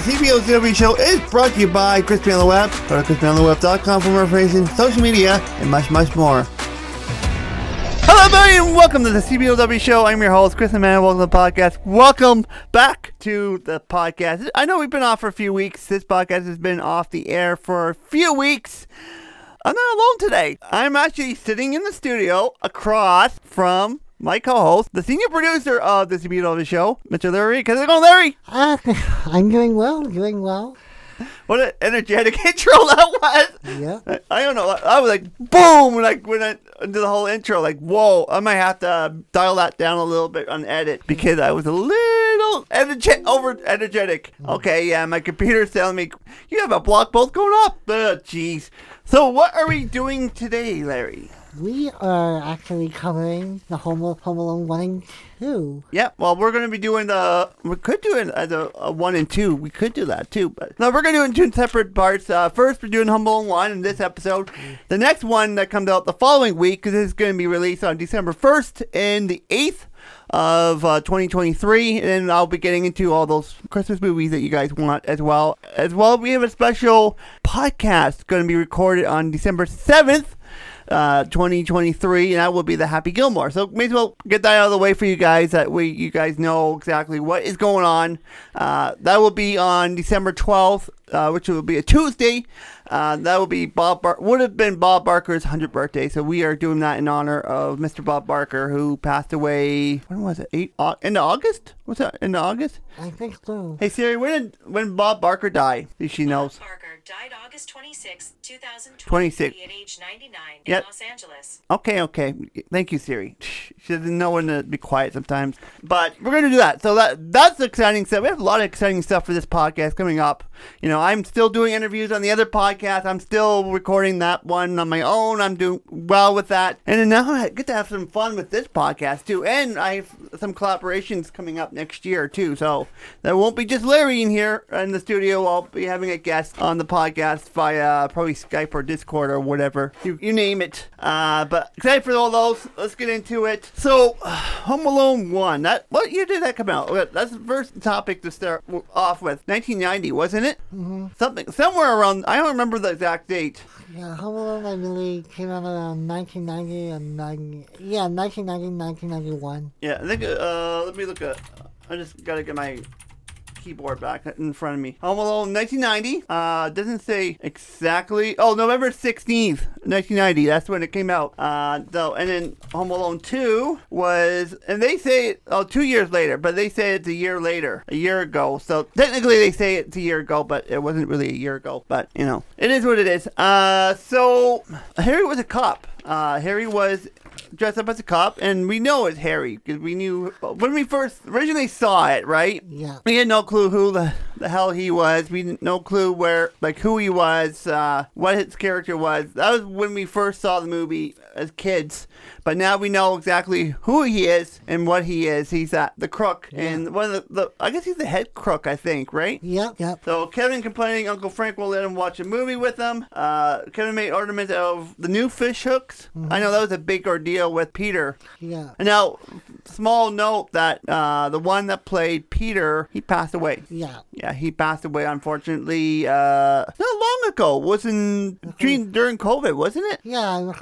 The CBOTW show is brought to you by Chris B on the Web. Go to chrisbontheweb.com for more information, social media, and much, much more. Hello, everybody, and welcome to the CBOTW show. I'm your host, Chris Man. Welcome to the podcast. Welcome back to the podcast. I know we've been off for a few weeks. This podcast has been off the air for a few weeks. I'm not alone today. I'm actually sitting in the studio across from my co-host, the senior producer of the CBOTW show, Mr. Larry. How's it going, Larry? Uh, I'm doing well, doing well. What an energetic intro that was. Yeah. I, I don't know. I was like, boom, when I went into the whole intro, like, whoa. I might have to uh, dial that down a little bit on edit because I was a little energe- over energetic. Okay, yeah, my computer's telling me you have a block both going up. Jeez. So what are we doing today, Larry? We are actually covering the Home, Home Alone 1 and 2. Yeah, well, we're going to be doing the. We could do it as a, a one and two. We could do that too, but no, we're going to do it in two separate parts. Uh, first, we're doing Humble One in this episode. The next one that comes out the following week, because is going to be released on December first and the eighth of uh, 2023, and I'll be getting into all those Christmas movies that you guys want as well. As well, we have a special podcast going to be recorded on December 7th uh, 2023, and that will be the Happy Gilmore. So may as well get that out of the way for you guys. That way, you guys know exactly what is going on. Uh, that will be on December 12th, uh, which will be a Tuesday. Uh, that will be Bob. Bar- would have been Bob Barker's 100th birthday. So we are doing that in honor of Mr. Bob Barker, who passed away. When was it? Eight uh, in August? What's that? In August? I think so. Hey Siri, when did when Bob Barker die? She knows. Bob Barker died August 26, 2023 26. at age 99 Yep. in Los Angeles. Okay, okay. Thank you, Siri. She doesn't know when to be quiet sometimes. But we're gonna do that. So that that's exciting stuff. We have a lot of exciting stuff for this podcast coming up. You know, I'm still doing interviews on the other podcast. I'm still recording that one on my own. I'm doing well with that. And then now I get to have some fun with this podcast too. And I have some collaborations coming up next year too. So there won't be just Larry in here in the studio. I'll be having a guest on the podcast via probably Skype or Discord or whatever. You, you name it. Uh, but excited for all those. Let's get into it. So, Home Alone 1. That What year did that come out? That's the first topic to start off with. 1990, wasn't it? Mm-hmm. Something Somewhere around, I don't remember the exact date. Yeah, Home Alone, I believe, came out around 1990 and 90, yeah, 1990, 1991. Yeah, I think, uh, let me look at, I just gotta get my keyboard back in front of me. Home Alone 1990. Uh, doesn't say exactly. Oh, November 16th, 1990. That's when it came out. Uh, so, and then Home Alone 2 was, and they say, oh, two years later, but they say it's a year later, a year ago. So technically they say it's a year ago, but it wasn't really a year ago. But, you know, it is what it is. Uh, so Harry was a cop. Uh, Harry was dressed up as a cop, and we know it's Harry because we knew when we first originally saw it, right? Yeah. We had no clue who the, the hell he was. We had no clue where, like, who he was, uh, what his character was. That was when we first saw the movie as kids. But now we know exactly who he is and what he is. He's uh, the crook, and one of the, the, I guess he's the head crook, I think, right? Yep, yep. So Kevin complaining Uncle Frank will let him watch a movie with him. Uh, Kevin made ornaments of the new fish hooks. I know that was a big ordeal with Peter. Yeah. Now, small note that uh, the one that played Peter, he passed away. Yeah. Yeah, he passed away unfortunately uh, not long ago. Was in during, during COVID, wasn't it? Yeah,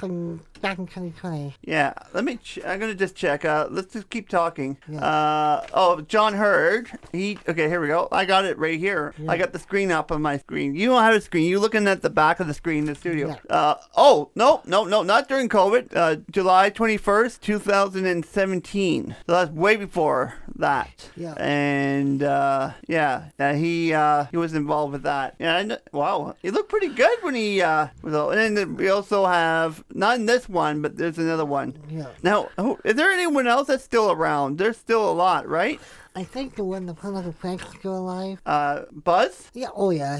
back in 2020. Yeah, let me. Ch- I'm gonna just check. Uh, let's just keep talking. Yeah. Uh, oh, John Heard. He. Okay, here we go. I got it right here. I got the screen up on my screen. You don't have a screen. You're looking at the back of the screen in the studio. Yeah. Uh, oh no, no, no, not during COVID. Uh, July 21st, 2017. So that's way before that. Yeah. And uh, yeah, uh, he uh, he was involved with that. Yeah. And, wow, he looked pretty good when he uh, was. And then we also have not in this one, but there's another one. Yeah. Now, who, is there anyone else that's still around? There's still a lot, right? I think the one, the Uncle Frank's still alive. Uh, Buzz? Yeah, oh yeah.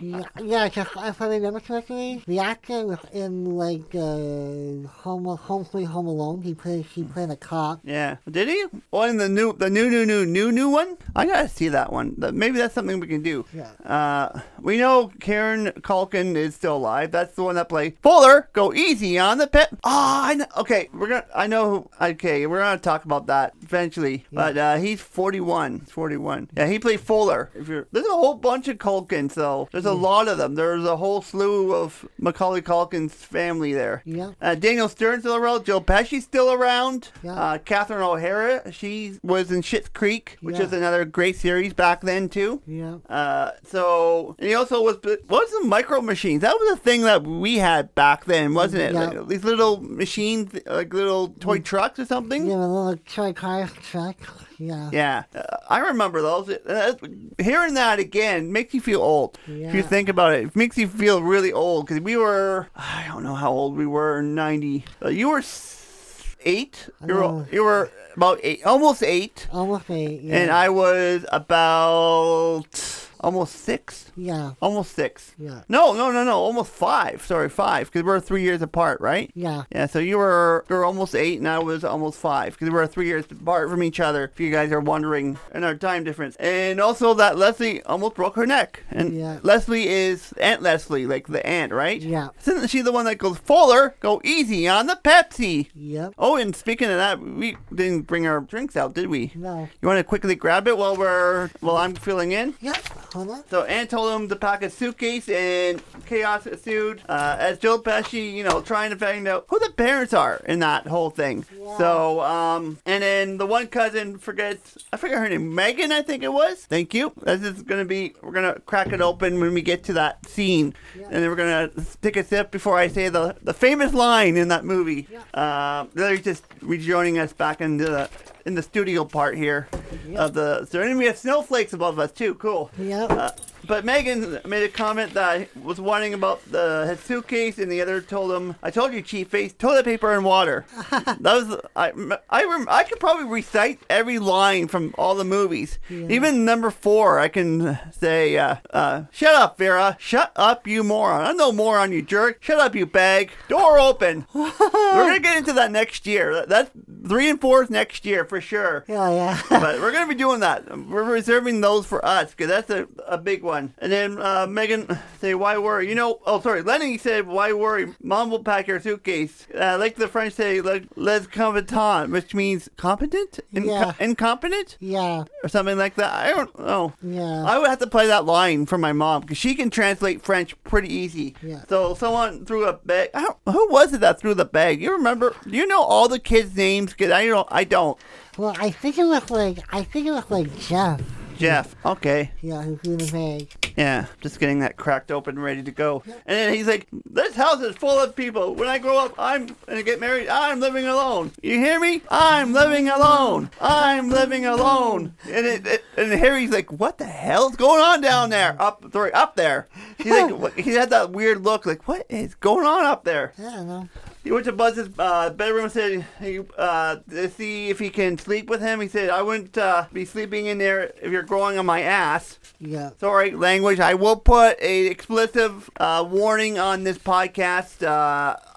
Yeah, yeah, 'cause if I remember correctly, the actor was in like uh, Home Home Sweet Home Alone. He played he played a cop. Yeah. Did he? Oh, in the new, the new, new, new, new, new one? I gotta see that one. That- Maybe that's something we can do. Yeah. Uh, we know Kieran Culkin is still alive. That's the one that played Fuller. Go easy on the pet. Oh, I know. Okay, we're gonna. I know. Okay, we're gonna talk about that eventually. But uh, he's 41. 41. Yeah, he played Fuller. If you're, there's a whole bunch of Culkins, though. There's a lot of them. There's a whole slew of Macaulay Culkin's family there. Yeah. Uh, Daniel Stern's still around. Joe Pesci's still around. Yeah. Uh, Catherine O'Hara, she was in Schitt's Creek, which Yeah. is another great series back then, too. Yeah. Uh, so and he also was what was the micro machines? That was a thing that we had back then, wasn't it? Yeah. Like, these little machines, like little toy trucks or something. Yeah, a little toy car truck. Yeah. Yeah, uh, I remember those. Uh, hearing that again makes you feel old. Yeah. If you think about it, it makes you feel really old because we were, I don't know how old we were 90. Uh, you were eight? You were, you were about eight, almost eight. Almost eight. Yeah. And I was about almost six. Yeah. Almost six. Yeah. No, no, no, no. Almost five. Sorry, five. Because we're three years apart, right? Yeah. Yeah. So you were you were almost eight, and I was almost five. Because we were three years apart from each other. If you guys are wondering, in our time difference, and also that Leslie almost broke her neck, and Yeah. Leslie is Aunt Leslie, like the aunt, right? Yeah. Isn't she the one that goes Fuller? Go easy on the Pepsi. Yep. Oh, and speaking of that, we didn't bring our drinks out, did we? No. You want to quickly grab it while we're while I'm filling in? Yep. So Ann told him to pack a suitcase, and chaos ensued uh, as Joe Pesci, you know, trying to find out who the parents are in that whole thing. Yeah. So, um, and then the one cousin forgets, I forget her name, Megan, I think it was. Thank you. This is gonna be, we're gonna crack it open when we get to that scene, Yeah. and then we're gonna take a sip before I say the the famous line in that movie. Uh, they're just rejoining us back into the in the studio part here Yeah. of the. So, and we have snowflakes above us too. Cool. Yep. Uh, but Megan made a comment that I was wanting about the his suitcase, and the other told him, "I told you, Chief Face, toilet paper and water." that was I. I rem, I could probably recite every line from all the movies, Yeah. even number four. I can say, uh, uh, "Shut up, Vera! Shut up, you moron! I'm no moron, you jerk! Shut up, you bag! Door open!" We're gonna get into that next year. That- That's three and four is next year for sure Yeah. Yeah. but we're gonna be doing that. We're reserving those for us because that's a, a big one. And then uh, Megan say, "Why worry?" You know. Oh, sorry. Lenny said, "Why worry? Mom will pack your suitcase." Uh, like the French say, "les compétents," which means competent, Inco- Yeah. incompetent, Yeah. or something like that. I don't know. Yeah. I would have to play that line for my mom because she can translate French pretty easy. Yeah. So someone threw a bag. I don't, who was it that threw the bag? You remember? Do you know all the kids' names? Cause I don't. I don't. Well, I think it was like I think it was like Jeff. Jeff. Okay. Yeah, who threw the bag. Yeah, just getting that cracked open, and ready to go. And then he's like, "This house is full of people. When I grow up, I'm gonna get married. I'm living alone. You hear me? I'm living alone. I'm living alone." And it, it and Harry's like, "What the hell's going on down there? Up, sorry, up there." He's like, he had that weird look, like, "What is going on up there?" I don't know. He went to Buzz's uh, bedroom and said, he, uh, to see if he can sleep with him. He said, I wouldn't uh, be sleeping in there if you're growing on my ass. Yeah. Sorry, language. I will put a explicit uh, warning on this podcast.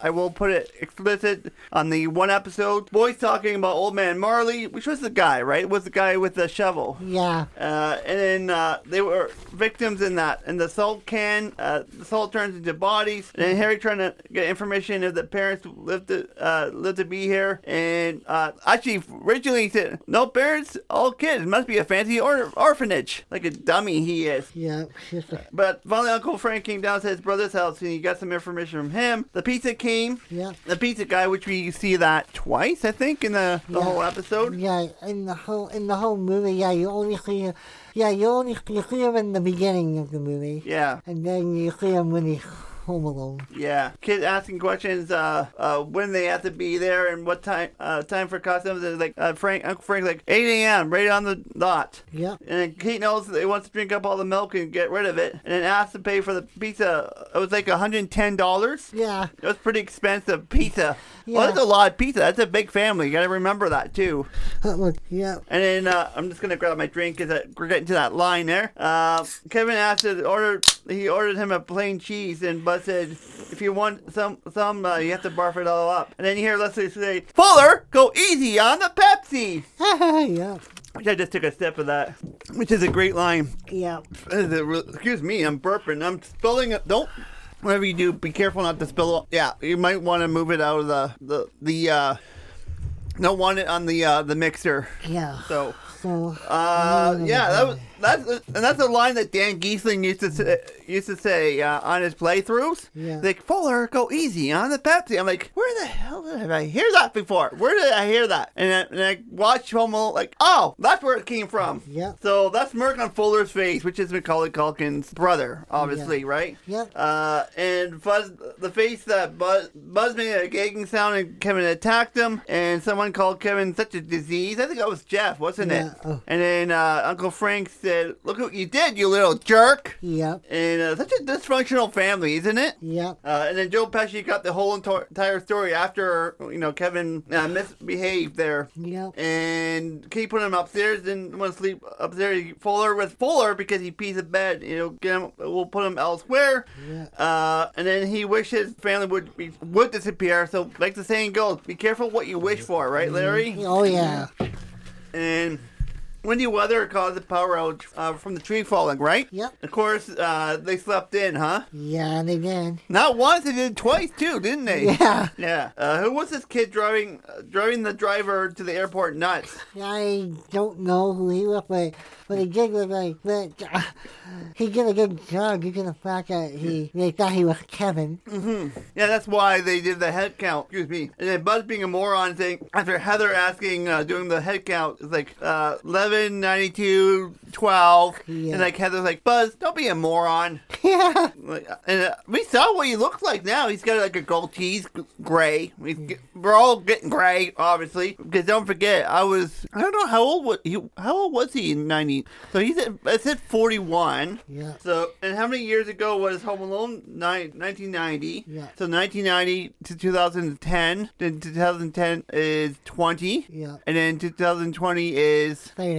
I will put it explicit on the one episode. Boys talking about old man Marley, which was the guy, right? It was the guy with the shovel. Yeah. Uh, and then uh, they were victims in that. And the salt can, uh, the salt turns into bodies. And then Harry trying to get information if the parents lived to uh, lived to be here. And uh, actually, originally he said, "No parents, all kids. Must be a fancy or- orphanage." Like a dummy he is. Yeah. But finally, Uncle Frank came down to his brother's house and he got some information from him. The pizza came. Yeah. The pizza guy, which we see that twice, I think, in the, the Yeah. whole episode. Yeah, in the whole in the whole movie, yeah, you only see, yeah, you only you see him in the beginning of the movie, Yeah. and then you see him when he's home alone. Yeah, kids asking questions uh, uh, when they have to be there and what time uh, time for costumes. And like uh, Frank, Uncle Frank, like 8 a.m. right on the dot. Yeah. And then Kate knows that he wants to drink up all the milk and get rid of it, and then asks to pay for the pizza. It was like 110 dollars. Yeah. It was pretty expensive pizza. Well, Yeah. that's a lot of pizza. That's a big family. You got to remember that too. Look. Yeah. And then uh, I'm just gonna grab my drink because we're getting to that line there. Uh, Kevin asked to order. He ordered him a plain cheese, and Buzz said, "If you want some, some, uh, you have to barf it all up." And then you hear Leslie say, "Fuller, go easy on the Pepsi." yeah. Which I just took a sip of that, which is a great line. Yeah. Re- Excuse me, I'm burping. I'm spilling it. Don't. Whatever you do, be careful not to spill. it. Yeah, you might want to move it out of the the the. uh Don't want it on the uh the mixer. Yeah. So So Uh, Mm. yeah, that was that's and that's a line that Dan Gheesling used to say, used to say uh, on his playthroughs. Yeah. Like Fuller, go easy on the Pepsi. I'm like, where the hell did I hear that before? Where did I hear that? And I, and I watched Home Alone, like, oh, that's where it came from. Yeah. So that's Merc on Fuller's face, which is Macaulay Culkin's brother, obviously, right? Yeah. Uh, and Fuzz, the face that Buzz, Buzz made a gagging sound and Kevin attacked him, and someone called Kevin such a disease. I think that was Jeff, wasn't Yeah, it? oh. And then uh, Uncle Frank said, "Look what you did, you little jerk!" Yep. And uh, such a dysfunctional family, isn't it? Yep. Uh, and then Joe Pesci got the whole ento- entire story after you know Kevin uh, misbehaved there. Yep. And Kate put him upstairs and went to sleep upstairs. Fuller with Fuller because he pees the bed. You know, get him, we'll put him elsewhere. Yeah. Uh, and then he wished his family would be, would disappear. So, like the saying goes, be careful what you wish for, right, Larry? Oh yeah. And windy weather caused the power outage uh, from the tree falling, right? Yep. Of course, uh, they slept in, huh? Yeah, they did. Not once, they did twice too, didn't they? Yeah. Yeah. Uh, who was this kid driving uh, driving the driver to the airport nuts? I don't know who he was, but but he did look like but, uh, he did a good job due to the fact that he they thought he was Kevin. Yeah, that's why they did the head count. Excuse me. And then Buzz being a moron saying, after Heather asking, uh, doing the head count, it's like uh, 11, 92, 12. Yeah. And like Heather's like, Buzz, don't be a moron. Yeah. Like, and uh, we saw what he looks like now. He's got like a gold g- gray. Get, we're all getting gray, obviously. Because don't forget, I was I don't know how old was he. How old was he in ninety? So he's at it said forty one. Yeah. So and how many years ago was Home Alone? Nine, 1990. Yeah. So nineteen ninety to two thousand ten. Then two thousand ten is twenty. Yeah. And then two thousand twenty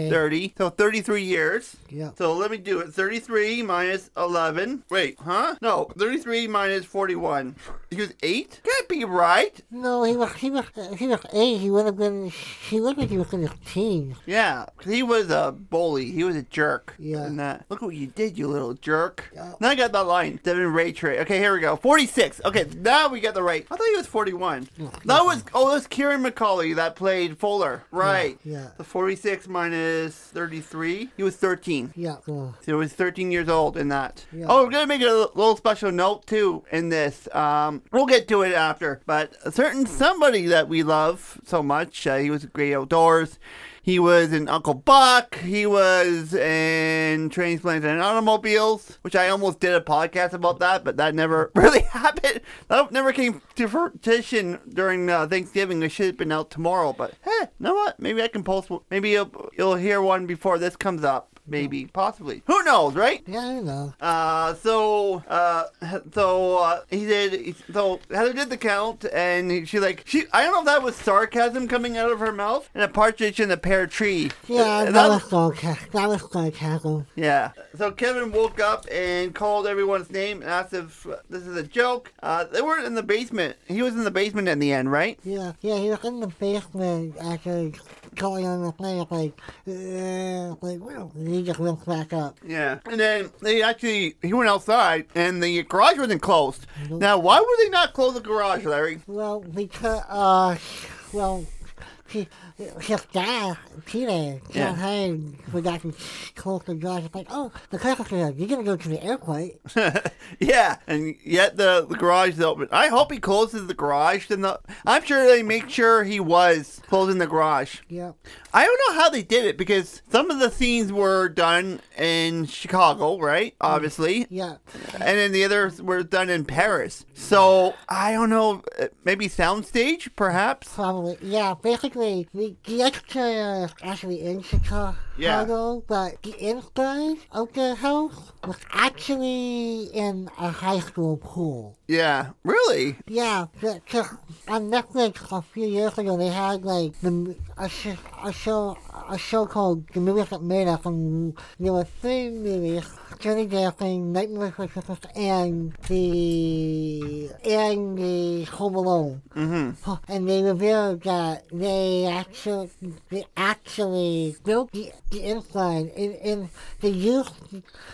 is 30. thirty. So thirty three years. Yeah. So let me do it. 33 minus 11. Wait, huh? No, 33 minus 41. He was 8? Can't be right. No, he was he was he was eight. He would have been. He looked like he was in his teens. Yeah, he was a bully. He was a jerk. Yeah. And that. Look what you did, you little jerk. Yeah. Now I got that line. Devin Ratray. Okay, here we go. 46. Okay, now we got the right. I thought he was 41. That was, oh, that's Kieran McCauley that played Fuller. Right. Yeah. The 46 minus 33. He was 13. Yeah. So, So he was 13 years old in that. Yeah. Oh, we're gonna make a little special note too in this. Um, we'll get to it after. But a certain somebody that we love so much, uh, he was great outdoors. He was in Uncle Buck. He was in Trains, Planes, and Automobiles, which I almost did a podcast about that, but that never really happened. That never came to fruition during uh, Thanksgiving. It should have been out tomorrow, but hey, you know what? Maybe I can post. Maybe you'll, you'll hear one before this comes up. Maybe, possibly. Who knows, right? yeah, I know. Uh, so, uh, so, uh, he did, so Heather did the count, and she, like, she, I don't know if that was sarcasm coming out of her mouth, and a partridge in a pear tree. Yeah, Uh, that, that- was sarcasm. That was sarcasm. yeah. So Kevin woke up and called everyone's name and asked if this is a joke. Uh, they weren't in the basement. He was in the basement in the end, right? Yeah, yeah, he was in the basement after going on the plane, like, uh, like, well, he just went back up. Yeah. And then they actually, he went outside, and the garage wasn't closed. Now, why would they not close the garage, Larry? Well, because, uh, well, he, his dad, Peter, Yeah. John Hayden, forgot to close the door. It's like, oh, the customer's here. You're gonna go to the airport. yeah, and yet the, the garage is open. I hope he closes the garage. Then the, I'm sure they make sure he was closing the garage. Yep. I don't know how they did it because some of the scenes were done in Chicago, right? Mm. Obviously. Yeah. And then the others were done in Paris. So I don't know. Maybe soundstage, perhaps. Probably. Yeah, basically, the, exterior is uh, actually in Yeah. but the inside of the house was actually in a high school pool. Yeah, really. Yeah, because on Netflix a few years ago they had like the a, sh- a show a show called The Movies That Made Us, and there were three movies Dirty Dancing, Nightmare Before Christmas, and the and the Home Alone. Mm-hmm. And they revealed that they actually they actually built the, the inside in, in they used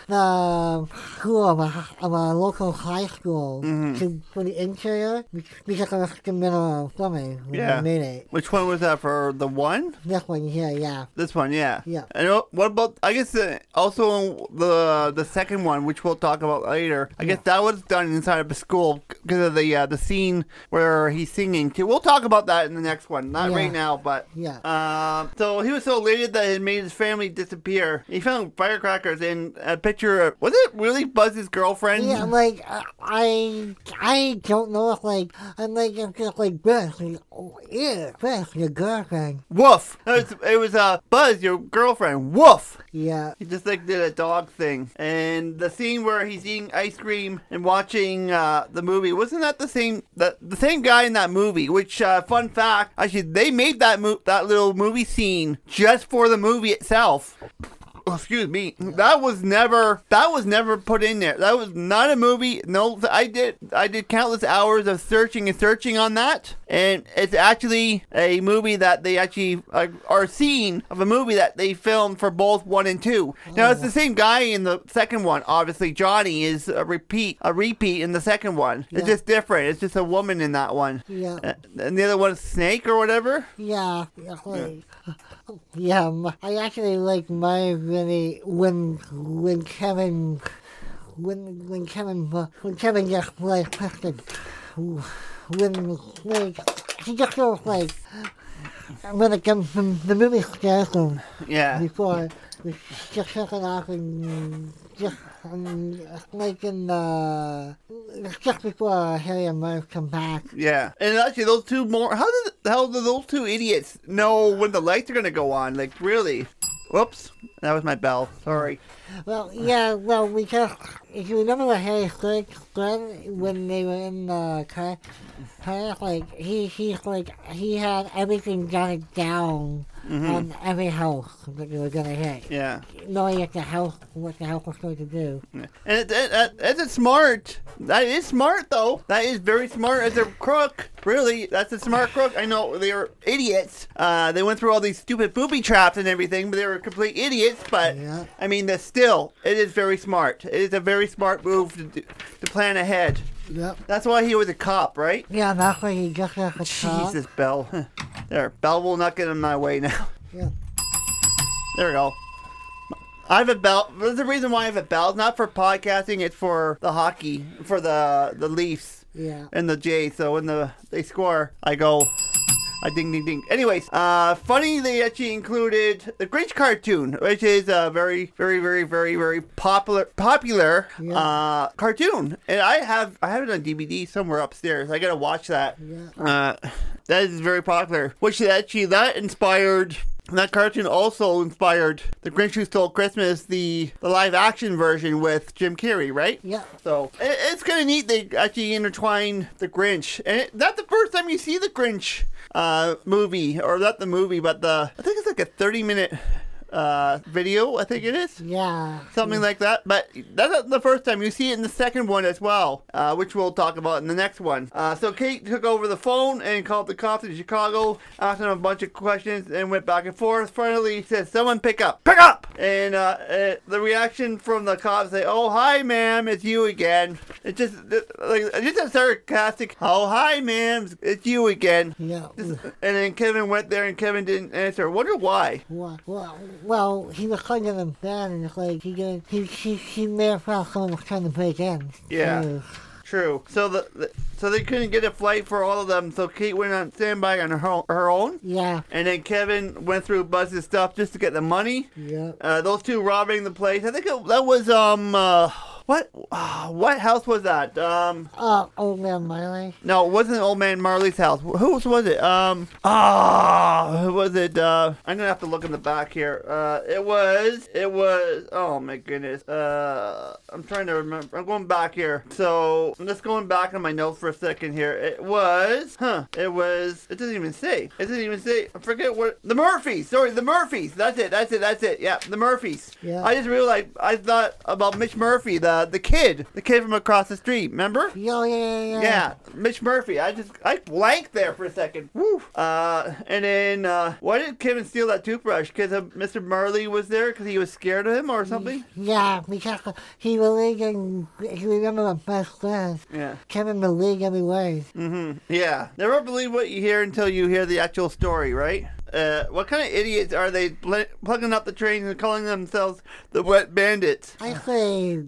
the school of a, of a local high school to for the interior because of the plumbing when Yeah. made it. Which one was that for the one? This one here, yeah. This one, yeah. Yeah. And uh, what about? I guess uh, also the the second one, which we'll talk about later. I guess that was done inside of a school because of the uh, the scene where he's singing. Too. We'll talk about that in the next one, not Yeah. right now, but Yeah. Um, so he was so elated that it made his family disappear. He found firecrackers in a picture. Of, was it really Buzz's girlfriend? Yeah, like uh, I, I don't know if like I'm like I'm just like Beth, like, oh, yeah, Beth, your girlfriend. Woof. It was, it was uh, Buzz, your girlfriend. Woof. Yeah, He just like did a dog thing. And the scene where he's eating ice cream and watching uh, the movie wasn't that the same the, the same guy in that movie? Which uh, fun fact, actually they made that mo- that little movie scene just for the movie itself. Excuse me. That was never that was never put in there. That was not a movie. No, I did I did countless hours of searching and searching on that, and it's actually a movie that they actually uh, are scene of a movie that they filmed for both one and two. Now it's the same guy in the second one. Obviously, Johnny is a repeat a repeat in the second one. It's Yeah. just different. It's just a woman in that one. Yeah. Uh, and the other one's Snake or whatever. yeah, yeah. Yeah, I actually like my really when when Kevin when when Kevin uh, when Kevin just like tested when like he just goes like when it comes from the movie scares him. Yeah. before just checking off and just um, like in the just before Harry and Marv come back. Yeah, and actually, those two more. How did the hell do those two idiots know when the lights are gonna go on? Like, really? Whoops, that was my bell. Sorry. Well, yeah, well, we just if you remember what Harry said said when they were in the car, car like he he's like he had everything jotted down on every house that they were gonna hit, Yeah, knowing that the house what the house was going to do. and it, it, it, it's smart. That is smart, though. That is very smart as a crook. Really, that's a smart crook. I know they were idiots. Uh, they went through all these stupid booby traps and everything, but they were complete idiots. But Yeah. I mean, that's still, it is very smart. It is a very smart move to do, to plan ahead. Yep. That's why he was a cop, right? Yeah, that's why he got a top. Jesus, Bell. There, Bell will not get in my way now. Yeah. There we go. I have a bell. There's a reason why I have a bell. It's not for podcasting. It's for the hockey, for the the Leafs Yeah. and the Jays. So when the they score, I go, I ding ding ding. Anyways, uh, funny they actually included the Grinch cartoon, which is a very very very very very popular popular Yeah. uh cartoon, and I have I have it on DVD somewhere upstairs. I gotta watch that. Yeah. Uh, that is very popular. Which actually that inspired. That cartoon also inspired The Grinch Who Stole Christmas, the, the live action version with Jim Carrey, right? Yeah. So it, it's kind of neat they actually intertwine the Grinch, and it, not the first time you see the Grinch uh, movie, or not the movie, but the I think it's like a thirty minute uh, video. I think it is Yeah. something like that. But that's not the first time. You see it in the second one as well, uh, which we'll talk about in the next one. Uh, so Kate took over the phone and called the cops in Chicago, asked them a bunch of questions, and went back and forth. Finally, he said, "Someone pick up, pick up!" And uh, uh, the reaction from the cops say, "Oh, hi, ma'am, it's you again." It's just like just a sarcastic, "Oh, hi, ma'am, it's you again." Yeah. Just- and then Kevin went there, and Kevin didn't answer. I Wonder why? Well, well, well, he was kind of it's like he did. He he he may have thought someone was trying to break in. Yeah. So, True. So the, the so they couldn't get a flight for all of them. So Kate went on standby on her, her own, yeah. and then Kevin went through Buzz's stuff just to get the money. Yeah. Uh, those two robbing the place. I think it, that was um uh, what uh, what house was that? Um, Uh, Old Man Marley. no, it wasn't Old Man Marley's house. Wh- Whose was it? Um, ah, who was it? Uh, I'm gonna have to look in the back here. Uh, it was, it was. Oh my goodness. Uh, I'm trying to remember. I'm going back here. So I'm just going back on my notes for a second here. It was, huh? It was. It doesn't even say. It doesn't even say. I forget what. The Murphys. Sorry, the Murphys. That's it. That's it. That's it. Yeah, the Murphys. Yeah. I just realized I thought about Mitch Murphy, the the kid, the kid from across the street. Remember? Yeah, yeah, yeah, yeah. Yeah, Mitch Murphy. I just I blanked there for a second. Woo. Uh, and then uh, why did Kevin steal that toothbrush? Because Mr. Marley was there because he was scared of him or something. Yeah, because he believed in, he remember my best friend. Yeah. Kevin believed every word. Mm-hmm. Yeah. Never believe what you hear until you hear the actual story, right? Uh, what kind of idiots are they pl- plugging up the train and calling themselves the Wet Bandits? I say,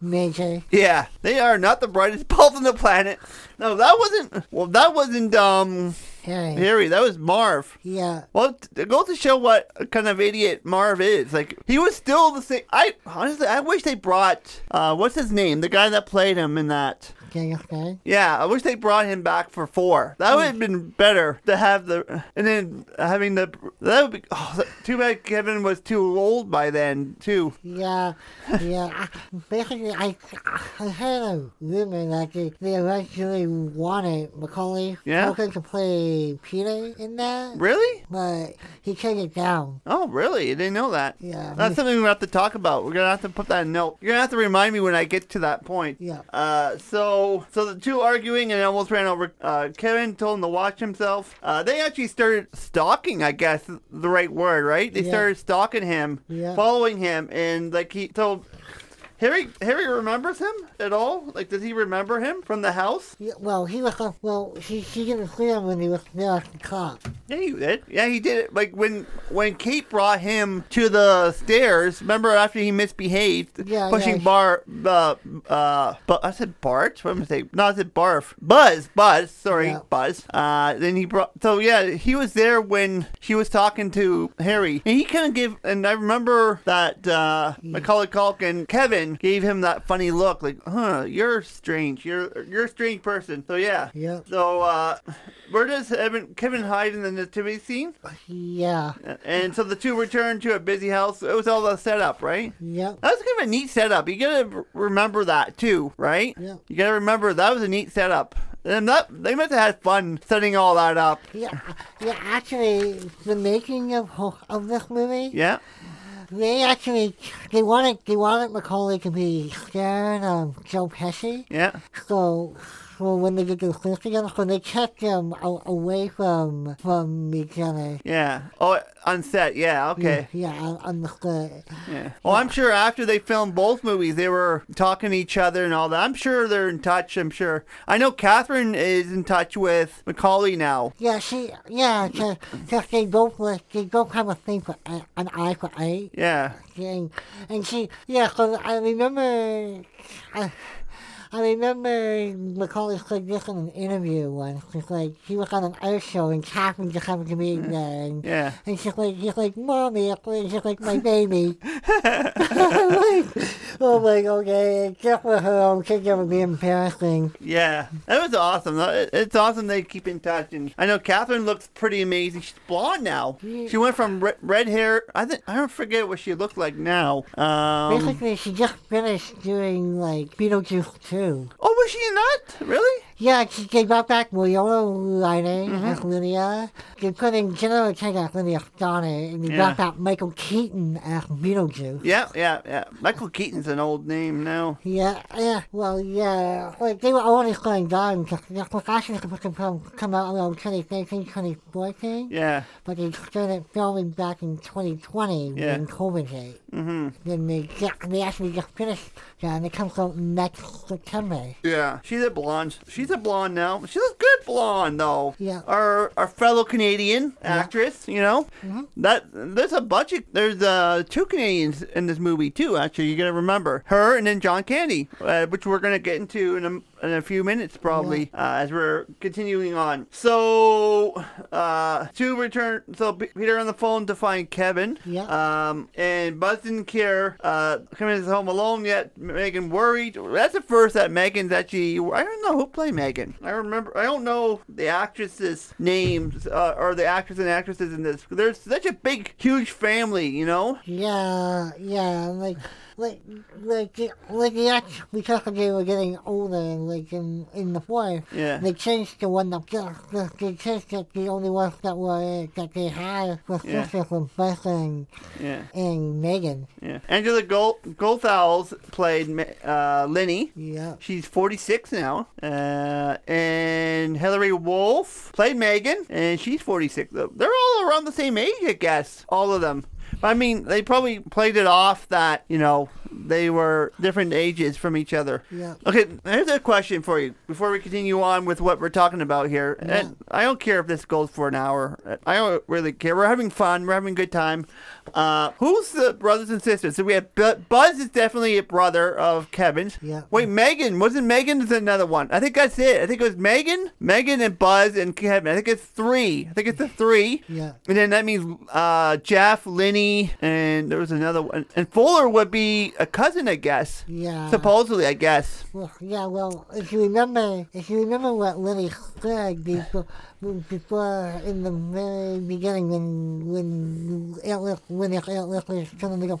Major. Yeah, they are not the brightest bulbs on the planet. No, that wasn't. Well, that wasn't um Harry. Harry. That was Marv. Yeah. Well, t- it goes to show what kind of idiot Marv is. Like he was still the same. I honestly, I wish they brought uh, what's his name, the guy that played him in that. Okay, okay. Yeah, I wish they brought him back for four. That would have been better to have the and then having the that would be. Oh, too bad Kevin was too old by then too. Yeah, yeah. I, basically, I, I heard a rumor that they, they eventually wanted Macaulay Yeah? Culkin to play Peter in that, Really? but he turned it down. Oh, really? I didn't know that. Yeah. That's something we have to talk about. We're gonna have to put that in note. You're gonna have to remind me when I get to that point. Yeah. Uh, so so the two arguing and almost ran over. Uh, Kevin told him to watch himself. Uh, they actually started stalking. I guess the right word, right? They Yeah. started stalking him, Yeah. following him, and like he told. Harry, Harry remembers him at all? Like, does he remember him from the house? Yeah, well, he was, uh, well, he, he didn't see him when he was there at the cop. Yeah, he did. Yeah, he did it. Like when when Kate brought him to the stairs. Remember after he misbehaved, Yeah, pushing yeah. Bar, uh, uh, but I said Bart. What am I saying? No, I said Barf. Buzz, Buzz. Sorry, Yeah. Buzz. Uh, then he brought. So yeah, he was there when she was talking to Harry, and he kind of gave. And I remember that uh, Macaulay Culkin, Kevin, gave him that funny look, like, "Huh, you're strange. You're you're a strange person." So yeah. Yeah. So uh, where does Evan, Kevin hide in the nativity scene? Yeah, And so the two return to a busy house. It was all the setup, right? yep. That was kind of a neat setup. You gotta remember that too, right? Yeah. You gotta remember that was a neat setup. And that they must have had fun setting all that up. Yeah, yeah. Actually, the making of of this movie, Yeah. They actually they wanted they wanted Macaulay to be scared of um, Joe Pesci. Yeah. So, so when they did the things together, so they kept them a- away from from each other. Yeah. Oh, on set. Yeah. Okay. Yeah, I understood. Yeah. Well, I'm sure after they filmed both movies, they were talking to each other and all that. I'm sure they're in touch. I'm sure. I know Catherine is in touch with Macaulay now. Yeah, she, yeah, because they both like they both have a thing for eye- an eye for eye. Yeah. And, and she, yeah, so I remember, I, I remember Macaulay said this in an interview once. She's like, he was on an art show and Catherine just happened to be there. And, Yeah. and she's like, he's like, mommy, and she's like, my baby. I'm like, oh my, okay, just for her own kid, that would be embarrassing. Yeah, that was awesome. It's awesome they keep in touch, and I know Catherine looks pretty amazing. She's blonde now. She went from re- red hair. I think I don't forget what she looked like now. Um, Basically, she just finished doing like Beetlejuice 2. Oh, was she that? Really? Yeah, she, they brought back Loyola Lighting Mm-hmm. as Lydia. They put in Jenna Ortega as Lydia Donner, and they Yeah. brought back Michael Keaton as Beetlejuice. Yeah, yeah, yeah. Michael Keaton's an old name now. Yeah, yeah, well, yeah. Like, they were already going down because the supposed to come, out around 2013, 2014. Yeah. But they started filming back in 2020 Yeah. when COVID hit. Mm-hmm. Then they, just, they actually just finished that, and it comes out next September. Yeah. She's a blonde. She's a blonde now. She looks good blonde though. Yeah. Our our fellow Canadian actress, you know. That there's a bunch of there's uh two Canadians in this movie too. Actually, you gotta remember her and then John Candy, uh, which we're gonna get into in in a few minutes, probably, uh, as we're continuing on. So, uh, to return, so Peter on the phone to find Kevin. Yeah. Um, and Buzz didn't care. Uh, coming home alone yet. Megan worried. That's the first that Megan's actually. I don't know who played Megan. I remember. I don't know the actresses' names uh, or the actors and actresses in this. There's such a big, huge family, you know. Yeah, yeah, like, like, like, like the act because they were getting older, like in in the fourth. Yeah. They changed the one that just, just they changed that the only ones that were that they had was Yeah. from Beth and Yeah. and Megan. Yeah. Angela Gold Goethals played uh, Linny. Yeah. She's 46 now. Uh, and Hilary Wolf played Megan, and she's 46. They're all around the same age, I guess. All of them. I mean, they probably played it off that, you know, they were different ages from each other. Yeah. Okay, here's a question for you before we continue on with what we're talking about here. And I don't care if this goes for an hour. I don't really care. We're having fun. We're having a good time. Uh, who's the brothers and sisters? So we have Bu- Buzz is definitely a brother of Kevin's. Yeah. Wait, Megan wasn't Megan? Is another one? I think that's it. I think it was Megan, Megan, and Buzz and Kevin. I think it's three. I think it's the three. Yeah. And then that means uh, Jeff, And there was another one. And Fuller would be a cousin, I guess. Yeah. Supposedly, I guess. Well, yeah, well, if you remember, if you remember what Lily said before, before in the very beginning when when Atlas when Atlas was telling me,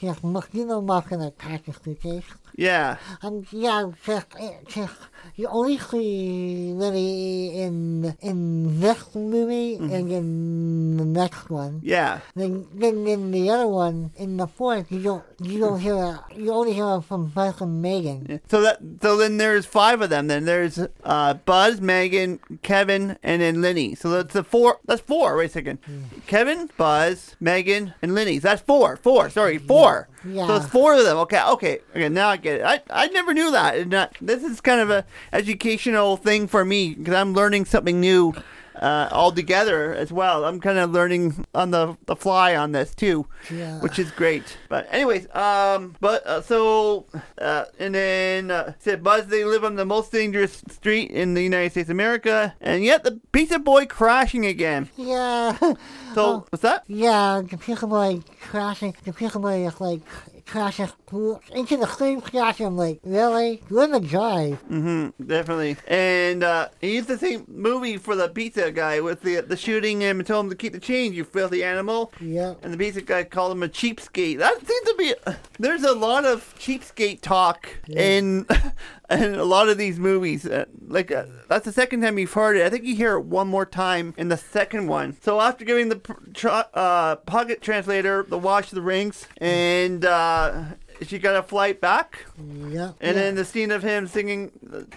yes, you know, Mark attack us, okay? Yeah. Um, yeah, just, just you only see Lily in in this movie and in the next one. Yeah. Then, then in the other one, in the fourth, you don't you don't hear her, you only hear her from Buzz and Megan. So that so then there's five of them. Then there's uh, Buzz, Megan, Kevin, and then Lenny. So that's the four. That's four. Wait a second. Kevin, Buzz, Megan, and Lenny. That's four. Four. Sorry, four. Yeah. So it's four of them. Okay. Okay. Okay. Now I get it. I, I never knew that. And this is kind of a educational thing for me because I'm learning something new. Uh, all together as well. I'm kind of learning on the, the fly on this too, Yeah. which is great. But anyways, um, but uh, so uh, and then uh, said Buzz they live on the most dangerous street in the United States of America, and yet the pizza boy crashing again. Yeah. So Oh, what's that? yeah, the pizza boy crashing, the pizza boy is like crashes through- into the same crash. I'm like, really? In the drive. Mm-hmm, definitely. And uh, he used the same movie for the pizza guy with the the shooting him and told him to keep the change, you filthy animal. Yeah. And the pizza guy called him a cheapskate. That seems to be. There's a lot of cheapskate talk in in a lot of these movies. Uh, like uh, that's the second time you've heard it. I think you hear it one more time in the second one. So after giving the uh, pocket translator the watch the rings, and uh, she got a flight back. Yeah. And yeah. then the scene of him singing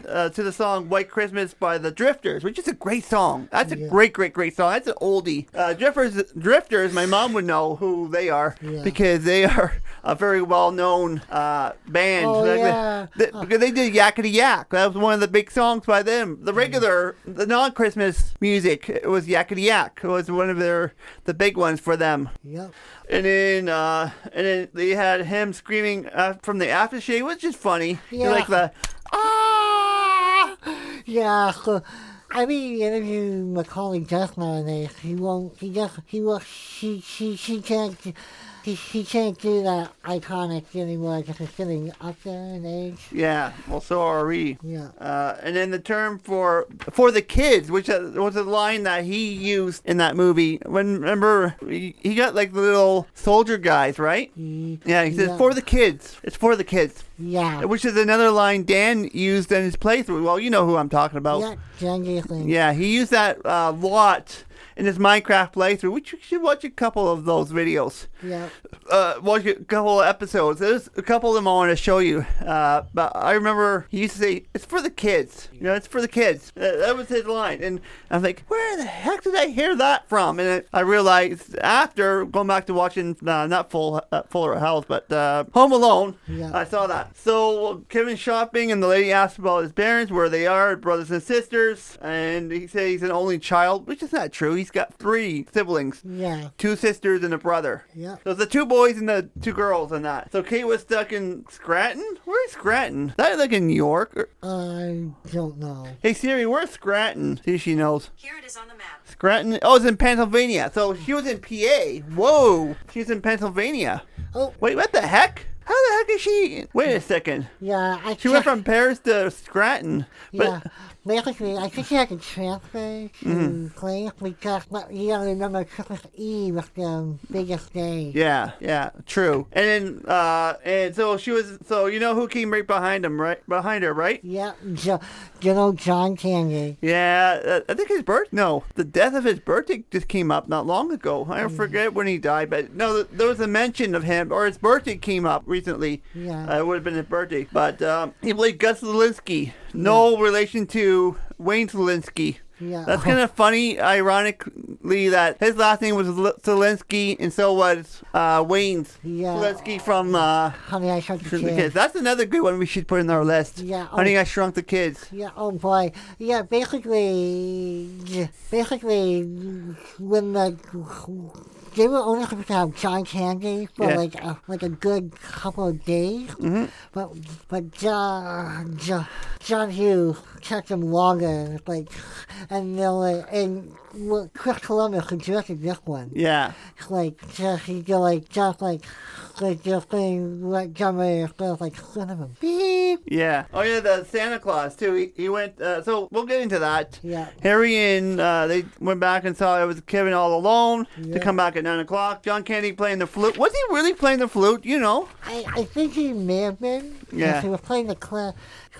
uh, to the song "White Christmas" by the Drifters, which is a great song. That's a Yeah. great, great, great song. That's an oldie. Uh, Drifters, Drifters. My mom would know who they are Yeah. because they are a very well-known uh, band. Oh, Like, yeah. they- because they did "Yakety Yak." That was one of the big songs by them. Mm. The regular, the non-Christmas music it was "Yakety Yak." It was one of their the big ones for them. yeah. And then, uh, and then they had him screaming uh, from the aftershave, which is funny. Yeah. Like the ah. Yeah, I mean, you interview Macaulay Just nowadays. He won't. He just. He will. She. She. She can't. He, he can't do that iconic anymore because he's getting up there in age. Yeah, well, so are we. Yeah. Uh, and then the term for for the kids, which uh, was a line that he used in that movie. When remember he, he got like the little soldier guys, right? Yeah, he says Yeah. for the kids. It's for the kids, yeah. which is another line Dan used in his playthrough. Well, you know who I'm talking about. Yeah, thing. Yeah, he used that a uh, lot in his Minecraft playthrough, which you should watch a couple of those videos. Yeah. Uh, watch a couple of episodes. There's a couple of them I want to show you. Uh, but I remember he used to say, "It's for the kids." You know, it's for the kids. Uh, that was his line, and I'm like, where the heck did I hear that from? And it, I realized after going back to watching uh, not Full uh, Fuller House, but uh, Home Alone, Yeah. I saw that. So Kevin's shopping, and the lady asked about his parents, where they are, brothers and sisters, and he said he's an only child, which is not true. He's got three siblings. Yeah. Two sisters and a brother. Yeah. So it's the two boys and the two girls and that. So Kate was stuck in Scranton? Where's Scranton? Is that like in New York? Or- I don't know. Hey Siri, where's Scranton? See if she knows. Here it is on the map. Scranton? Oh, it's in Pennsylvania. So she was in PA. Whoa. She's in Pennsylvania. Oh, Wait, what the heck? How the heck is she? Wait a second. yeah. I She went from Paris to Scranton. But Yeah, basically, I think she had to transfer to Mm-hmm. place because but you gotta remember Christmas Eve was the biggest day. Yeah, yeah, true. And then, uh, and so she was. So you know who came right behind him, right behind her, right? Yeah, jo- good old John Candy. Yeah, uh, I think his birth. No, the death of his birthday just came up not long ago. I forget when he died, but no, th- there was a mention of him, or his birthday came up recently. Yeah. uh, it would have been his birthday. But um, he played Gus Zelinsky. No relation to Wayne Zelinsky. Yeah. That's kind of funny, ironically, that his last name was L- Zelinsky, and so was uh, Wayne's Yeah. Zelinsky from uh, Honey, I Shrunk the Shrunk the Kids. Kids. That's another good one we should put in our list. Yeah, oh. Honey, I Shrunk the Kids. Yeah, oh boy. Yeah, basically, basically, when the they were only supposed to have John Candy for Yeah. like a, like a good couple of days, Mm-hmm. but but John, John John Hughes kept them longer, like, and they were and Chris Columbus who directed this one, Yeah. like just he go like just like like just thing like Mayer stuff like son of a beep. Yeah. Oh yeah, the Santa Claus too. He, he went. Uh, so we'll get into that. Yeah. Harry and uh, they went back and saw it was Kevin all alone to come back at nine o'clock. John Candy playing the flute. Was he really playing the flute? You know. I, I think he may have been. Yeah. He was playing the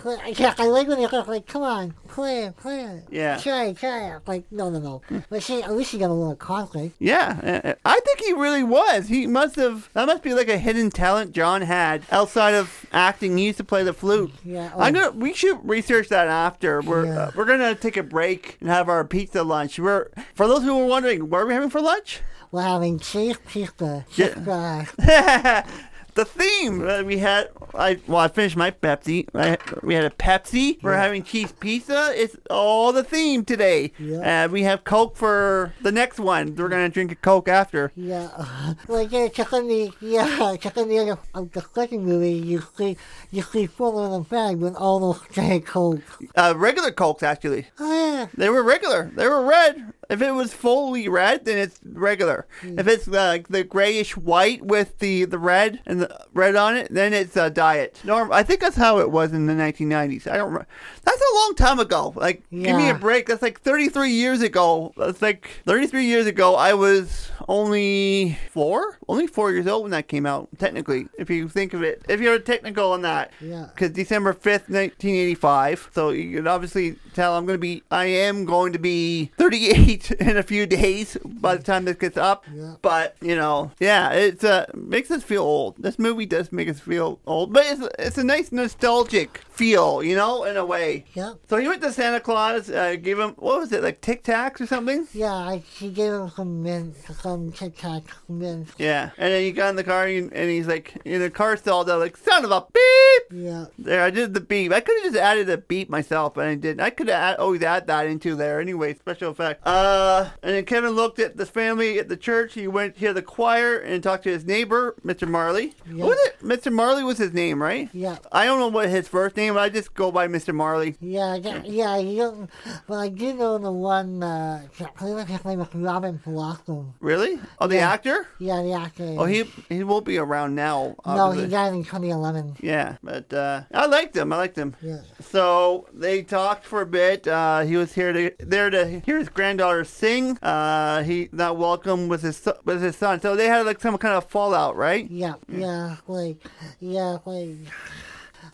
yeah, I like when he was like, come on, play it, play it. Yeah. Try it, try it. Like, no, no, no. But she, at least she got a little conflict. Yeah, uh, I think he really was. He must have. That must be like a hidden talent John had outside of acting. He used to play the flute. Yeah, I'm oh. gonna. We should research that after. We're Yeah. uh, we're gonna take a break and have our pizza lunch. We're for those who were wondering, what are we having for lunch? We're having cheese pizza. Yeah. Uh, the theme uh, we had. I well, I finished my Pepsi. I, we had a Pepsi. We're having cheese pizza. It's all the theme today. Yeah. And we have Coke for the next one. We're gonna drink a Coke after. yeah. like, yeah, check on the, yeah, check on the end of, of the second movie, you see, you see Fuller in the bag with all those giant coke. Uh, regular Cokes actually. Oh, yeah. They were regular. They were red. If it was fully red, then it's regular. If it's uh, like the grayish white with the, the red and the red on it, then it's uh, diet. Norm, I think that's how it was in the 1990s. I don't. Remember. That's a long time ago. Like, give me a break. That's like 33 years ago. That's like 33 years ago. I was only four, only four years old when that came out. Technically, if you think of it, if you're technical on that. Yeah. Because December 5th, 1985. So you can obviously tell I'm going to be, I am going to be 38 in a few days by the time this gets up. Yeah. But, you know, yeah, it's uh, makes us feel old. This movie does make us feel old. But it's, it's a nice nostalgic feel, you know, in a way. Yeah. So he went to Santa Claus, uh, gave him, what was it, like Tic Tacs or something? Yeah, I, she gave him some mint, some Tic Tacs, mint. Yeah. And then he got in the car and, and he's like, in the car stalled out, like, son of a beep! Yeah. There, I did the beep. I could have just added a beep myself, but I didn't. I could have always add that into there anyway. Special effect. Uh, and then Kevin looked at the family at the church. He went to the choir and talked to his neighbor, Mr. Marley. Yeah. Was it? Mr. Marley was his name, right? Yeah. I don't know what his first name. But I just go by Mr. Marley. Yeah, yeah, yeah, you but I do know the one, uh, his name is Robin Blossom. Really? Oh, the Yeah. actor? Yeah, the actor. Oh, he he won't be around now. No, he died in 2011. Yeah, but uh, I liked him. I liked him. Yeah. So they talked for a bit. Uh, he was here to there to hear his granddaughter sing. Uh, he not welcome with his with his son. So they had like some kind of fallout, right? Yeah, yeah, like, yeah, like,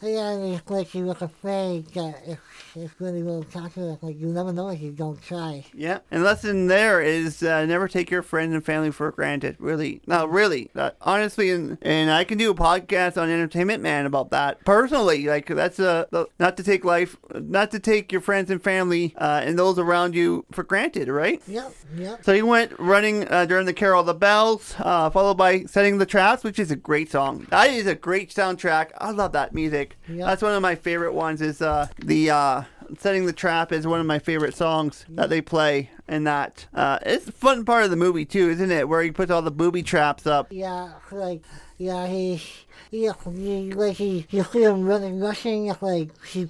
yeah, like he was afraid that if, will talk to us, like, you never know if you don't try. Yeah. And lesson there is uh, never take your friends and family for granted. Really, no, really, uh, honestly, and and I can do a podcast on Entertainment Man about that personally. Like that's a not to take life, not to take your friends and family uh, and those around you for granted, right? Yep, yep. So he went running uh, during the Carol of the Bells, uh, followed by Setting the Traps, which is a great song. That is a great soundtrack. I love that music. Yeah. That's one of my favorite ones. Is uh, the uh, Setting the Trap is one of my favorite songs that they play in that. Uh, it's a fun part of the movie, too, isn't it? Where he puts all the booby traps up. Yeah, like, yeah, he, yeah, he, like, he, you see him running, rushing, like, he,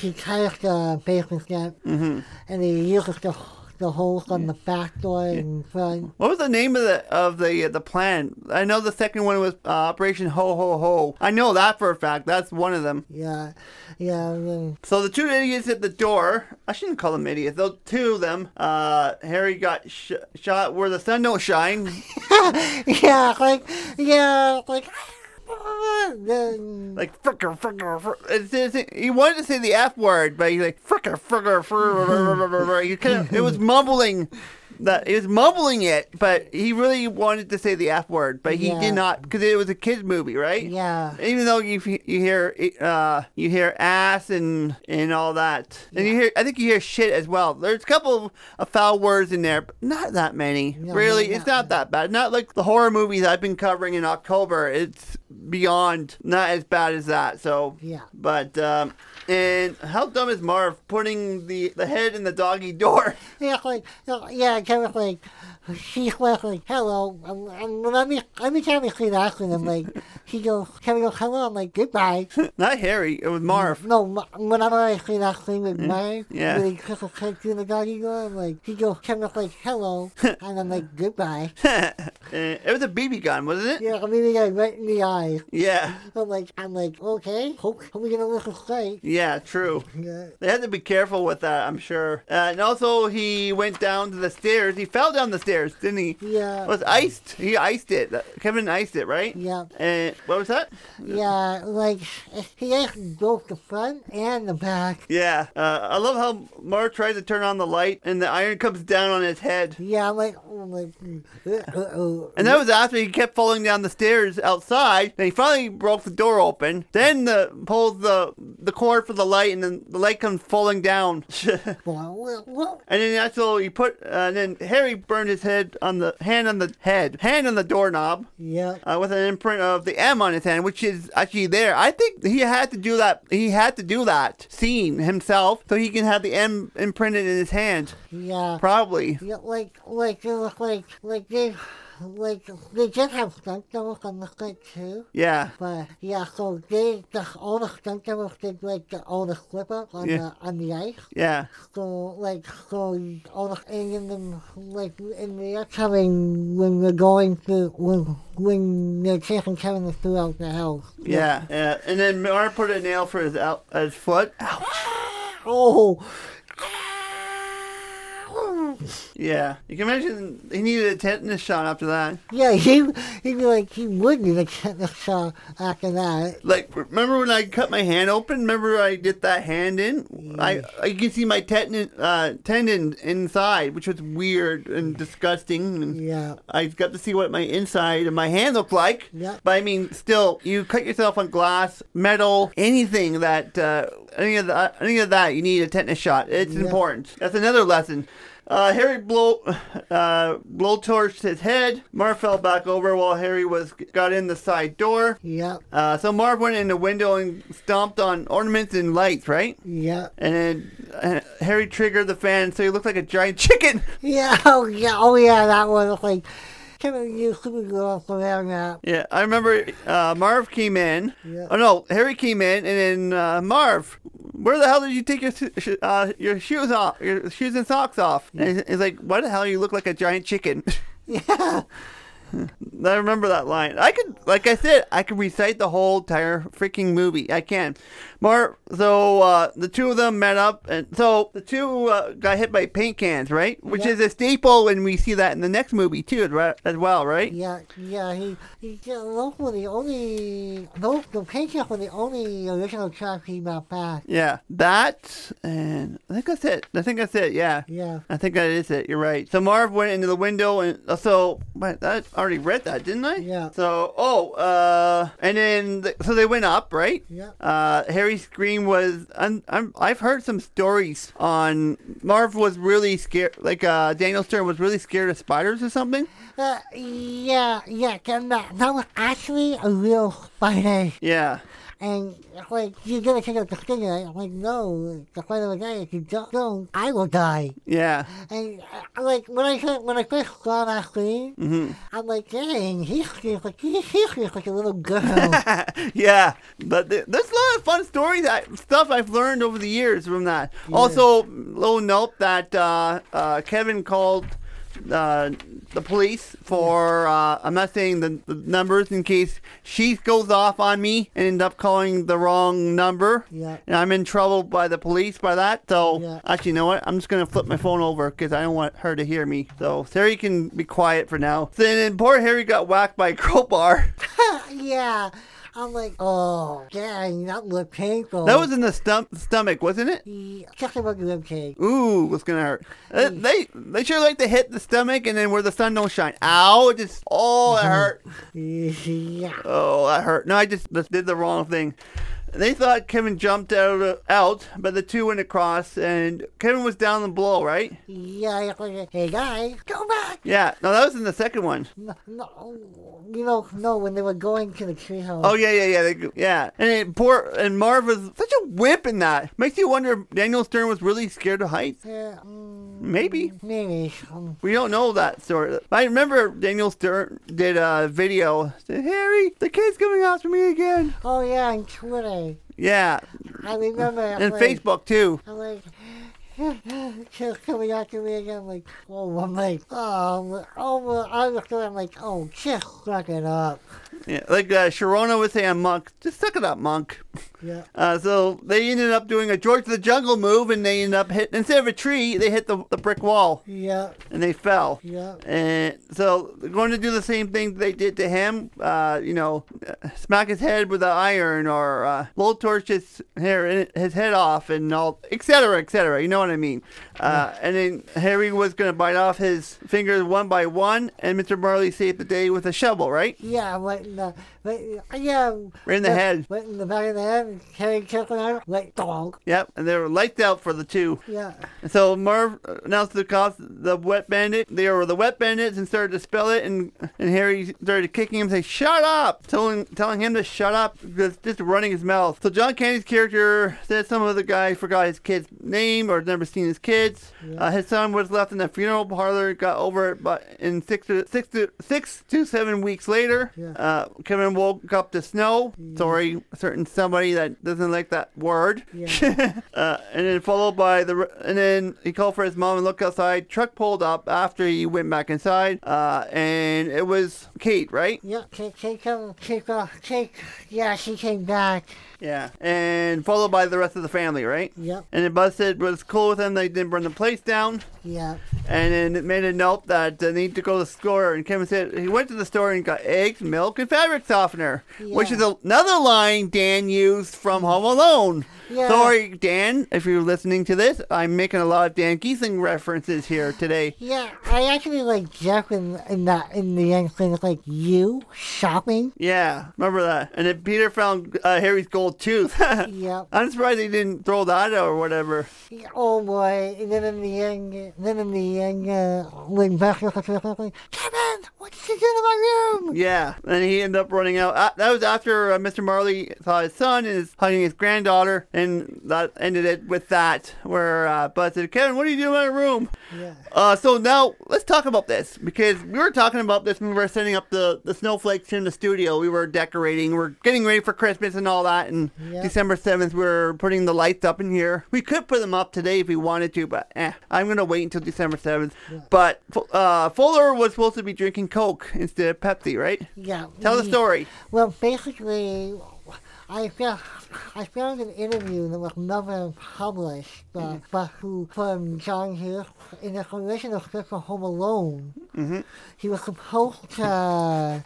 he ties the basement step, hmm and he uses the, the holes on the door in front. What was the name of the of the the plan? I know the second one was uh, Operation Ho Ho Ho. I know that for a fact. That's one of them. Yeah, yeah, and So the two idiots at the door. I shouldn't call them idiots. Those two of them. Uh, Harry got sh- shot where the sun don't shine. yeah, like, yeah, like, like fricker fricker. fricker. He wanted to say the F word, but he's like fricker fricker fricker. He kind of it was mumbling. That he was mumbling it, but he really wanted to say the F word, but he Yeah. did not because it was a kids movie, right? yeah, Even though you you hear uh you hear ass and and all that, and you hear I think you hear shit as well. There's a couple of foul words in there, but not that many. No, really, no, it's not not that bad. Not like the horror movies I've been covering in October. It's beyond not as bad as that. So Yeah. but um, and how dumb is Marv putting the the head in the doggy door? yeah, like, yeah, kind of like, she's like, like hello, and, and let me, let me try to see that, and I'm like, he goes, Kevin goes, hello, I'm like, goodbye. not Harry. It was Marv. No, whenever I see that thing with mm, Mike, yeah. when he kisses head through the doggy door, I'm like, he goes, Kevin goes like, hello, and I'm like, goodbye. Uh, it was a BB gun, wasn't it? Yeah, I mean, like, right in the eye. Yeah. I'm like, I'm like, okay, hope, hope we gonna listen straight. Yeah. True. Yeah. They had to be careful with that, I'm sure. Uh, and also, he went down to the stairs. He fell down the stairs, didn't he? Yeah. It was iced. He iced it. Kevin iced it, right? Yeah. And what was that? Yeah, like, he actually broke the front and the back. Yeah. Uh, I love how Mark tries to turn on the light and the iron comes down on his head. Yeah, I'm like, I'm like, And that was after he kept falling down the stairs outside. Then he finally broke the door open. Then the pulls the the cord for the light, and then the light comes falling down. and then that's all he put. Uh, and then Harry burned his head on the hand on the head, hand on the doorknob. yeah, uh, with an imprint of the M on his hand, which is actually there. I think he had to do that. He had to do that scene himself so he can have the M imprinted in his hand. yeah. Probably. Yeah, like, like, like, like they, like, they did have stunt doubles on the set too. Yeah. But yeah, so they, the, all the stunt doubles did like the, all the slip ups on Yeah. the on the ice. Yeah. So like, so all the and in the like in the upcoming when we're going through when when they're chasing Kevin throughout the house. Yeah. Yeah. And then Mar put a nail for his out his foot. Ouch. Oh. Yeah. You can imagine he needed a tetanus shot after that. Yeah, he he'd be like he would be the tetanus shot after that. Like, remember when I cut my hand open? Remember I did that hand in? I I can see my tendon uh, tendon inside, which was weird and disgusting. And Yeah. I got to see what my inside and my hand looked like. Yeah. But I mean, still, you cut yourself on glass, metal, anything that uh, any of that, any of that, you need a tetanus shot. It's Yeah. important. That's another lesson. Uh, Harry blow uh, blow torched his head. Marv fell back over while Harry was got in the side door. Yep. Uh, so Marv went in the window and stomped on ornaments and lights, right? Yeah. And then uh, Harry triggered the fan, so he looked like a giant chicken. Yeah, oh yeah, oh yeah, that was like Kevin you Supergirl from there that. Yeah, I remember uh, Marv came in. Yeah. Oh no, Harry came in, and then uh, Marv, where the hell did you take your uh, your shoes off, your shoes and socks off? And he's like, why the hell you look like a giant chicken? Yeah. I remember that line. I could, like I said, I could recite the whole entire freaking movie. I can. Mar, so uh, the two of them met up, and so the two uh, got hit by paint cans, right? Which Yeah. is a staple, and we see that in the next movie too, as well, right? Yeah, yeah, he, he, yeah, those were the only, those, the paycheck were the only original tracks he brought back. Yeah, that, and I think that's it. I think that's it. Yeah. Yeah. I think that is it. You're right. So Marv went into the window, and uh, so but I already read that, didn't I? Yeah. So oh, uh, and then th- so they went up, right? Yeah. Uh, Harry's scream was. I'm, I'm. I've heard some stories on Marv was really scared. Like uh, Daniel Stern was really scared of spiders or something. Uh, yeah, yeah, and that, that was actually a real spider. Yeah. And like, you're gonna take out the stinger. I'm like, no, the fight will die. If you don't, don't, I will die. Yeah. And uh, like when I when I first saw that scene, Mm-hmm. I'm like, dang, he screams like he, he screams like a little girl. yeah, but th- there's a lot of fun stories, that, stuff I've learned over the years from that. Also, little note that uh, uh, Kevin called uh, the police for, uh, I'm not saying the, the numbers in case she goes off on me and end up calling the wrong number. Yeah. And I'm in trouble by the police by that. So, Yeah. actually, you know what? I'm just going to flip my phone over because I don't want her to hear me. So, Sarah, you can be quiet for now. Then poor Harry got whacked by a crowbar. yeah. I'm like, oh, dang, that looked painful. That was in the stum- stomach, wasn't it? Yeah, just about the. Ooh, what's gonna hurt? Uh, they they sure like to hit the stomach and then where the sun don't shine. Ow! It just oh, that hurt. Yeah. Oh, that hurt. No, I just, just did the wrong thing. They thought Kevin jumped out, out, but the two went across, and Kevin was down the blow, right? Yeah, I was like, hey guys, go back. Yeah. No, that was in the second one. No, no, you know, no, when they were going to the treehouse. Oh yeah, yeah, yeah, they, yeah. And it, poor and Marv was such a wimp in that. Makes you wonder if Daniel Stern was really scared of heights. Yeah, mm, Maybe. maybe. Um, We don't know that story. I remember Daniel Stern did a video. Said, Harry, the kid's coming after me again. oh yeah, on Twitter. Yeah, I remember. and like, Facebook too. I'm like, Kid's coming after me again. I'm like, oh, I'm like, oh, oh, I was going, I'm like, oh, just suck it up. Yeah, like uh, Sharona would say on Monk, just suck it up, Monk. Yeah. Uh, so they ended up doing a George the Jungle move, and they ended up hitting instead of a tree, they hit the, the brick wall, Yeah. and they fell. Yeah. And so they're going to do the same thing they did to him. Uh, you know, smack his head with an iron or uh, blow torch his hair, his head off, and all, etc., etc. You know what I mean? Uh, and then Harry was going to bite off his fingers one by one, and Mr. Marley saved the day with a shovel, right? Yeah, right in the, right, yeah. Right in the right- head. Right in the back of the head, carry chuckling on, like, dog. Yep, and they were lights out for the two. Yeah. And so Marv announced the cops the wet bandit. They were the wet bandits and started to spell it. And, and Harry started kicking him, saying, "Shut up!" Telling telling him to shut up because just running his mouth. So John Candy's character said some other guy forgot his kid's name or never seen his kids. Uh, his son was left in the funeral parlor, got over it, but in six to six to six to seven weeks later, Yeah. uh, Kevin woke up to snow. Sorry, certain somebody that doesn't like that word. Yeah. uh, and then followed by the, and then he called for his mom and looked outside. Truck pulled up after he went back inside, uh, and it was Kate, right? Yeah, Kate, Kate, come, Kate, uh, Kate, yeah, she came back. Yeah. And followed by the rest of the family, right? Yep, And then Buzz said was cool with them. They didn't burn the place down. yeah, And then it made a note that they need to go to the store. And Kevin said he went to the store and got eggs, milk, and fabric softener, which is Yeah. another line Dan used from Home Alone. Yeah. Sorry, Dan, if you're listening to this. I'm making a lot of Dan Gheesling references here today. yeah. I actually like Jeff in, in that in the end thing. Like you shopping. Yeah, remember that. And then Peter found uh, Harry's gold tooth. Yep. I'm surprised he didn't throw that out or whatever. Oh boy! And then in the end, then in the end, uh, when looks like, Kevin, what did you do to my room? Yeah, and he ended up running out. Uh, that was after uh, Mr. Marley saw his son and is hugging his granddaughter, and that ended it with that, where uh, Buzz said, Kevin, what are you doing in my room? Yeah. Uh, so now let's talk about this because we were talking about this when we were setting up the, the snowflakes in the studio. We were decorating, we're getting ready for Christmas and all that. And Yeah. December 7th, we are putting the lights up in here. We could put them up today if we wanted to, but eh, I'm going to wait until December 7th. But uh, Fuller was supposed to be drinking Coke instead of Pepsi, right? Yeah. Tell the story. Well, basically, I found I found an interview that was never published, but, but who from John Hughes in the original script for Home Alone. Mm-hmm. He was supposed to.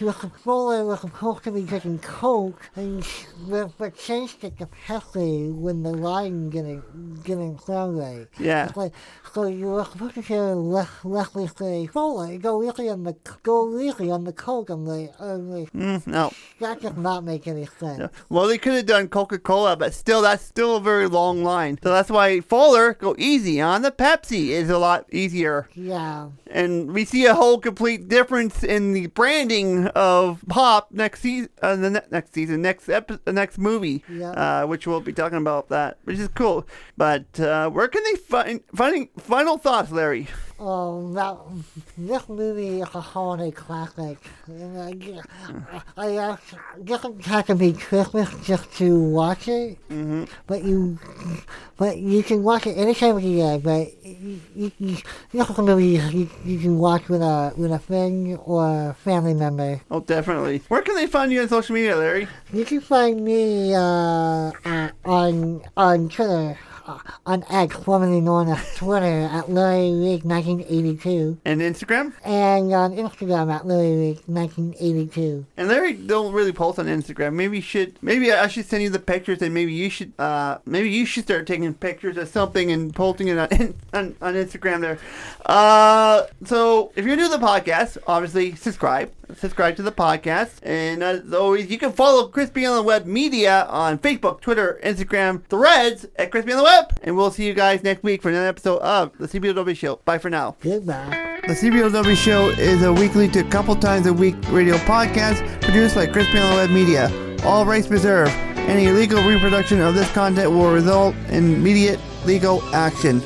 Was Fuller was supposed to be drinking Coke, and but, but changed it to Pepsi when the line didn't sound right. Yeah. Like, so you were supposed to hear Le- Leslie say, Fuller, go easy on the go easy on the Coke. I'm like, I'm like Mm, no. that does not make any sense. Well, they could have done Coca Cola, but still, that's still a very long line. So that's why Fuller, go easy on the Pepsi, is a lot easier. Yeah. And we see a whole complete difference in the branding of Pop next season, uh, the ne- next season, next epi- uh, next movie, Yeah. uh, which we'll be talking about that, which is cool. But uh, where can they find finding final thoughts, Larry? Um, that this movie is a holiday classic. And I, I, I doesn't have to be Christmas just to watch it. Mm-hmm. But you, but you can watch it any time of the year. But you, you, you, this is a movie you, you can watch with a with a friend or a family member. Oh, definitely. Where can they find you on social media, Larry? You can find me uh, at, on on Twitter, uh, on X, formerly known as Twitter, at Larry Rig 1982, And Instagram? and on Instagram at Larry Rig 1982. And Larry don't really post on Instagram. Maybe you should. Maybe I should send you the pictures, and maybe you should. Uh, maybe you should start taking pictures of something and posting it on on, on Instagram there. Uh, so if you're new to the podcast, obviously subscribe. Subscribe to the podcast, and as always, you can follow Chris B on the Web Media on Facebook, Twitter, Instagram, Threads at Chris B on the Web, and we'll see you guys next week for another episode of the CBOTW Show. Bye for now. Goodbye. The CBOTW Show is a weekly to a couple times a week radio podcast produced by Chris B on the Web Media. All rights reserved. Any illegal reproduction of this content will result in immediate legal action.